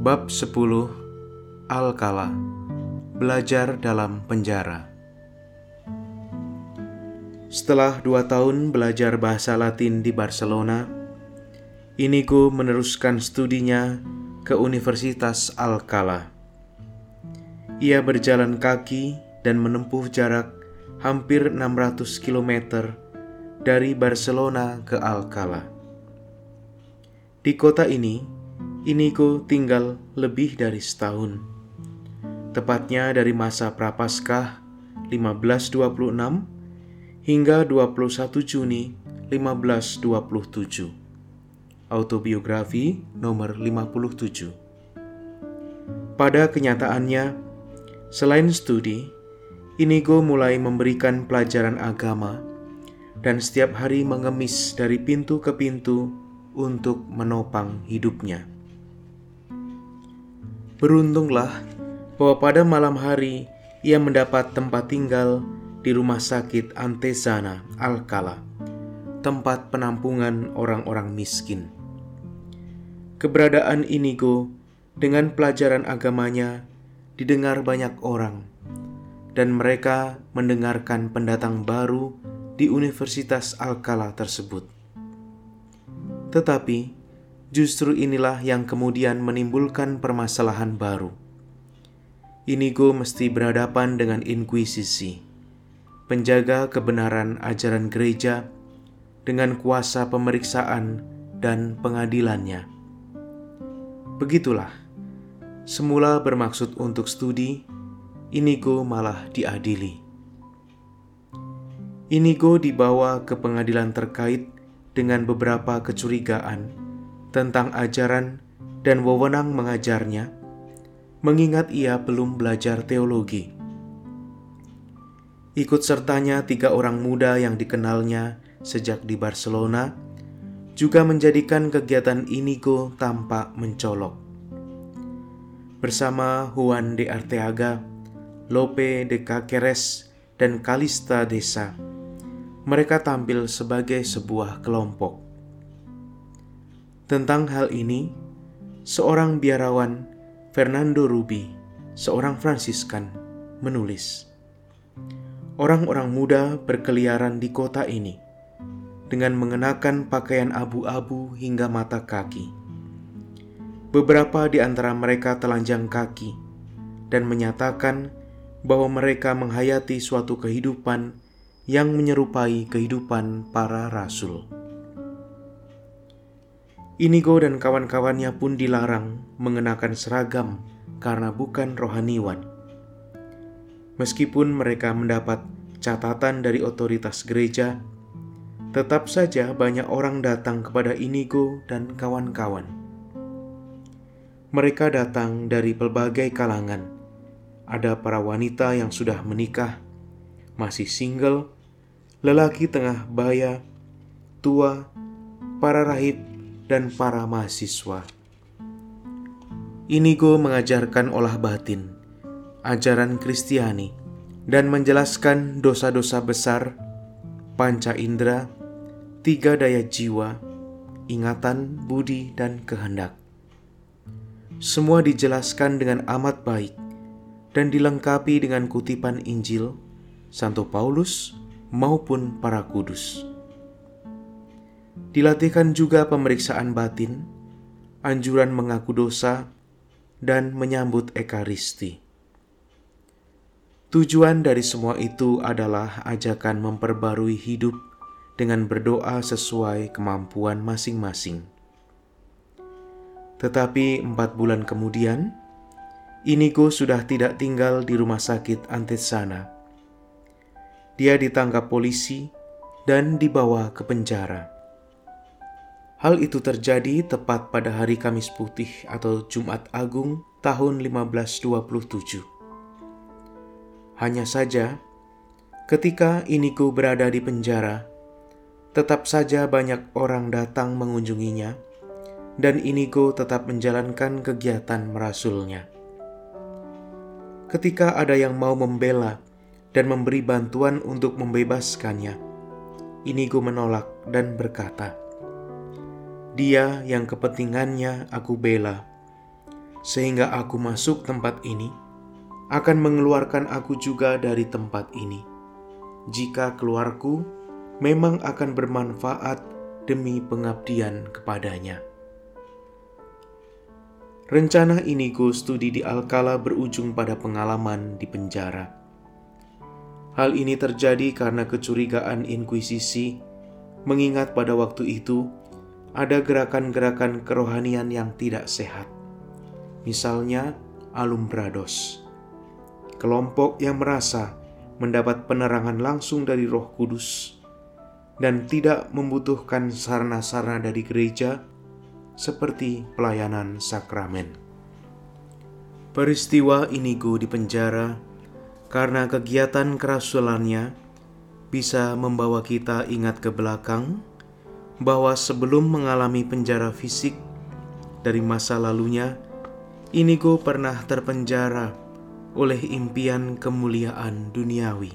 Bab 10 Alkala Belajar dalam penjara Setelah dua tahun belajar bahasa Latin di Barcelona, Inigo meneruskan studinya ke Universitas Alcala. Ia berjalan kaki dan menempuh jarak hampir 600 km dari Barcelona ke Alcala. Di kota ini, Inigo tinggal lebih dari setahun. Tepatnya dari masa Prapaskah 1526 hingga 21 Juni 1527. Autobiografi nomor 57. Pada kenyataannya, selain studi, Inigo mulai memberikan pelajaran agama dan setiap hari mengemis dari pintu ke pintu untuk menopang hidupnya. Beruntunglah bahwa pada malam hari ia mendapat tempat tinggal di rumah sakit Antesana, Alcala, tempat penampungan orang-orang miskin. Keberadaan Inigo dengan pelajaran agamanya didengar banyak orang, dan mereka mendengarkan pendatang baru di Universitas Alcala tersebut. Tetapi Justru inilah yang kemudian menimbulkan permasalahan baru. Inigo mesti berhadapan dengan inkuisisi, penjaga kebenaran ajaran gereja dengan kuasa pemeriksaan dan pengadilannya. Begitulah, semula bermaksud untuk studi, Inigo malah diadili. Inigo dibawa ke pengadilan terkait dengan beberapa kecurigaan tentang ajaran dan wewenang mengajarnya, mengingat ia belum belajar teologi. Ikut sertanya tiga orang muda yang dikenalnya sejak di Barcelona juga menjadikan kegiatan Inigo tampak mencolok. Bersama Juan de Arteaga, Lope de Caceres, dan Kalista Desa, mereka tampil sebagai sebuah kelompok. Tentang hal ini, seorang biarawan, Fernando Rubi, seorang Fransiskan, menulis, Orang-orang muda berkeliaran di kota ini dengan mengenakan pakaian abu-abu hingga mata kaki. Beberapa di antara mereka telanjang kaki dan menyatakan bahwa mereka menghayati suatu kehidupan yang menyerupai kehidupan para rasul. Inigo dan kawan-kawannya pun dilarang mengenakan seragam karena bukan rohaniwan. Meskipun mereka mendapat catatan dari otoritas gereja, tetap saja banyak orang datang kepada Inigo dan kawan-kawan. Mereka datang dari pelbagai kalangan. Ada para wanita yang sudah menikah, masih single, lelaki tengah baya, tua, para rahib, dan para mahasiswa. Inigo mengajarkan olah batin, ajaran Kristiani, dan menjelaskan dosa-dosa besar, panca indera, tiga daya jiwa, ingatan, budi, dan kehendak. Semua dijelaskan dengan amat baik dan dilengkapi dengan kutipan Injil, Santo Paulus, maupun para kudus. Dilatihkan juga pemeriksaan batin, anjuran mengaku dosa, dan menyambut ekaristi. Tujuan dari semua itu adalah ajakan memperbarui hidup dengan berdoa sesuai kemampuan masing-masing. Tetapi empat bulan kemudian, Inigo sudah tidak tinggal di rumah sakit Antesana. Dia ditangkap polisi dan dibawa ke penjara. Hal itu terjadi tepat pada hari Kamis Putih atau Jumat Agung tahun 1527. Hanya saja, ketika Inigo berada di penjara, tetap saja banyak orang datang mengunjunginya, dan Inigo tetap menjalankan kegiatan merasulnya. Ketika ada yang mau membela dan memberi bantuan untuk membebaskannya, Inigo menolak dan berkata, dia yang kepentingannya aku bela. sehingga aku masuk tempat ini, akan mengeluarkan aku juga dari tempat ini. Jika keluarku memang akan bermanfaat demi pengabdian kepadanya. Rencana Inigo studi di Alcala berujung pada pengalaman di penjara. Hal ini terjadi karena kecurigaan inkuisisi, mengingat pada waktu itu ada gerakan-gerakan kerohanian yang tidak sehat. Misalnya, alumbrados. Kelompok yang merasa mendapat penerangan langsung dari Roh Kudus dan tidak membutuhkan sarana-sarana dari gereja seperti pelayanan sakramen. Peristiwa Inigo di penjara karena kegiatan kerasulannya bisa membawa kita ingat ke belakang bahwa sebelum mengalami penjara fisik dari masa lalunya, Inigo pernah terpenjara oleh impian kemuliaan duniawi.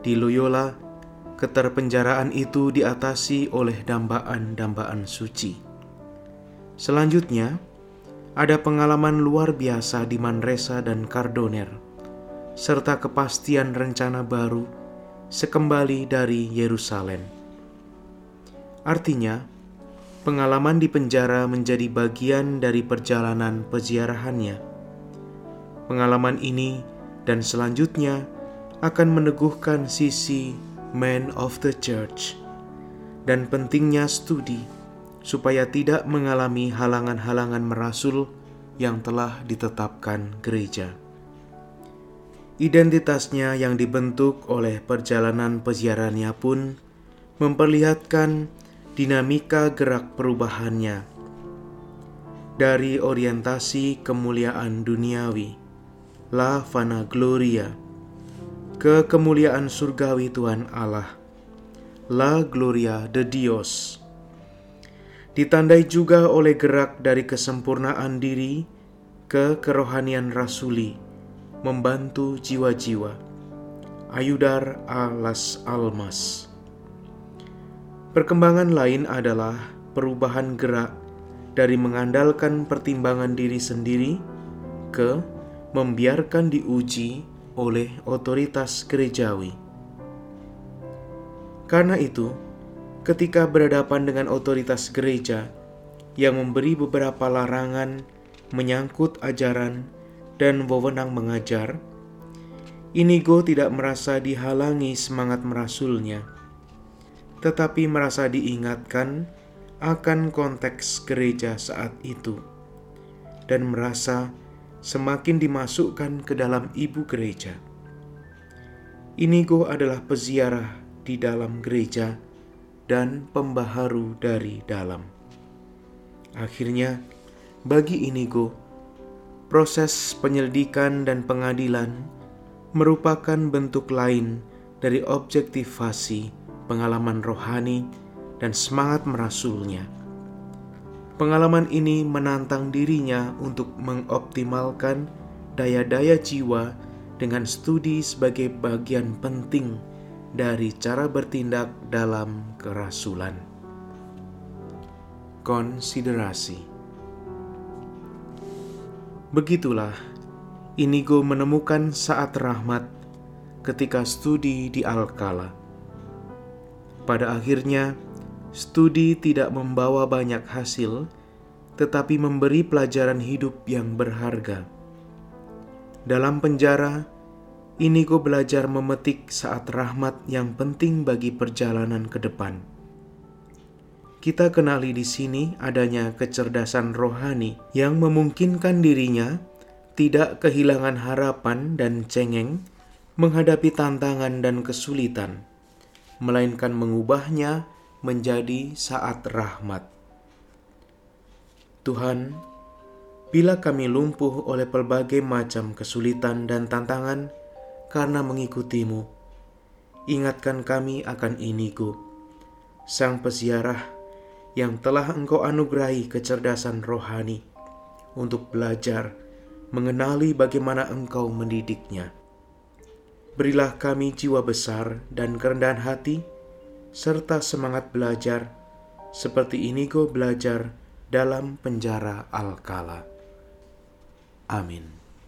Di Loyola, keterpenjaraan itu diatasi oleh dambaan-dambaan suci. Selanjutnya, ada pengalaman luar biasa di Manresa dan Cardoner, serta kepastian rencana baru sekembali dari Yerusalem. Artinya, pengalaman di penjara menjadi bagian dari perjalanan peziarahannya. Pengalaman ini dan selanjutnya akan meneguhkan sisi man of the church dan pentingnya studi supaya tidak mengalami halangan-halangan merasul yang telah ditetapkan gereja. Identitasnya yang dibentuk oleh perjalanan peziarannya pun memperlihatkan dinamika gerak perubahannya dari orientasi kemuliaan duniawi, la fana gloria, ke kemuliaan surgawi Tuhan Allah, la gloria de Dios ditandai juga oleh gerak dari kesempurnaan diri ke kerohanian rasuli, membantu jiwa-jiwa. Ayudar alas almas. Perkembangan lain adalah perubahan gerak dari mengandalkan pertimbangan diri sendiri ke membiarkan diuji oleh otoritas gerejawi. Karena itu, ketika berhadapan dengan otoritas gereja yang memberi beberapa larangan menyangkut ajaran dan wewenang mengajar, Inigo tidak merasa dihalangi semangat merasulnya, tetapi merasa diingatkan akan konteks gereja saat itu, dan merasa semakin dimasukkan ke dalam ibu gereja. Inigo adalah peziarah di dalam gereja dan pembaharu dari dalam. Akhirnya, bagi Inigo, proses penyelidikan dan pengadilan merupakan bentuk lain dari objektivasi pengalaman rohani dan semangat merasulnya. Pengalaman ini menantang dirinya untuk mengoptimalkan daya-daya jiwa dengan studi sebagai bagian penting dari cara bertindak dalam kerasulan. Konsiderasi Begitulah Inigo menemukan saat rahmat ketika studi di Alcala. Pada akhirnya, studi tidak membawa banyak hasil, tetapi memberi pelajaran hidup yang berharga. Dalam penjara, Inigo belajar memetik saat rahmat yang penting bagi perjalanan ke depan. Kita kenali di sini adanya kecerdasan rohani yang memungkinkan dirinya tidak kehilangan harapan dan cengeng menghadapi tantangan dan kesulitan, melainkan mengubahnya menjadi saat rahmat. Tuhan, bila kami lumpuh oleh pelbagai macam kesulitan dan tantangan, karena mengikutimu. Ingatkan kami akan Inigo, sang peziarah yang telah engkau anugerahi kecerdasan rohani untuk belajar mengenali bagaimana engkau mendidiknya. Berilah kami jiwa besar dan kerendahan hati, serta semangat belajar, seperti Inigo belajar dalam penjara Alkala. Amin.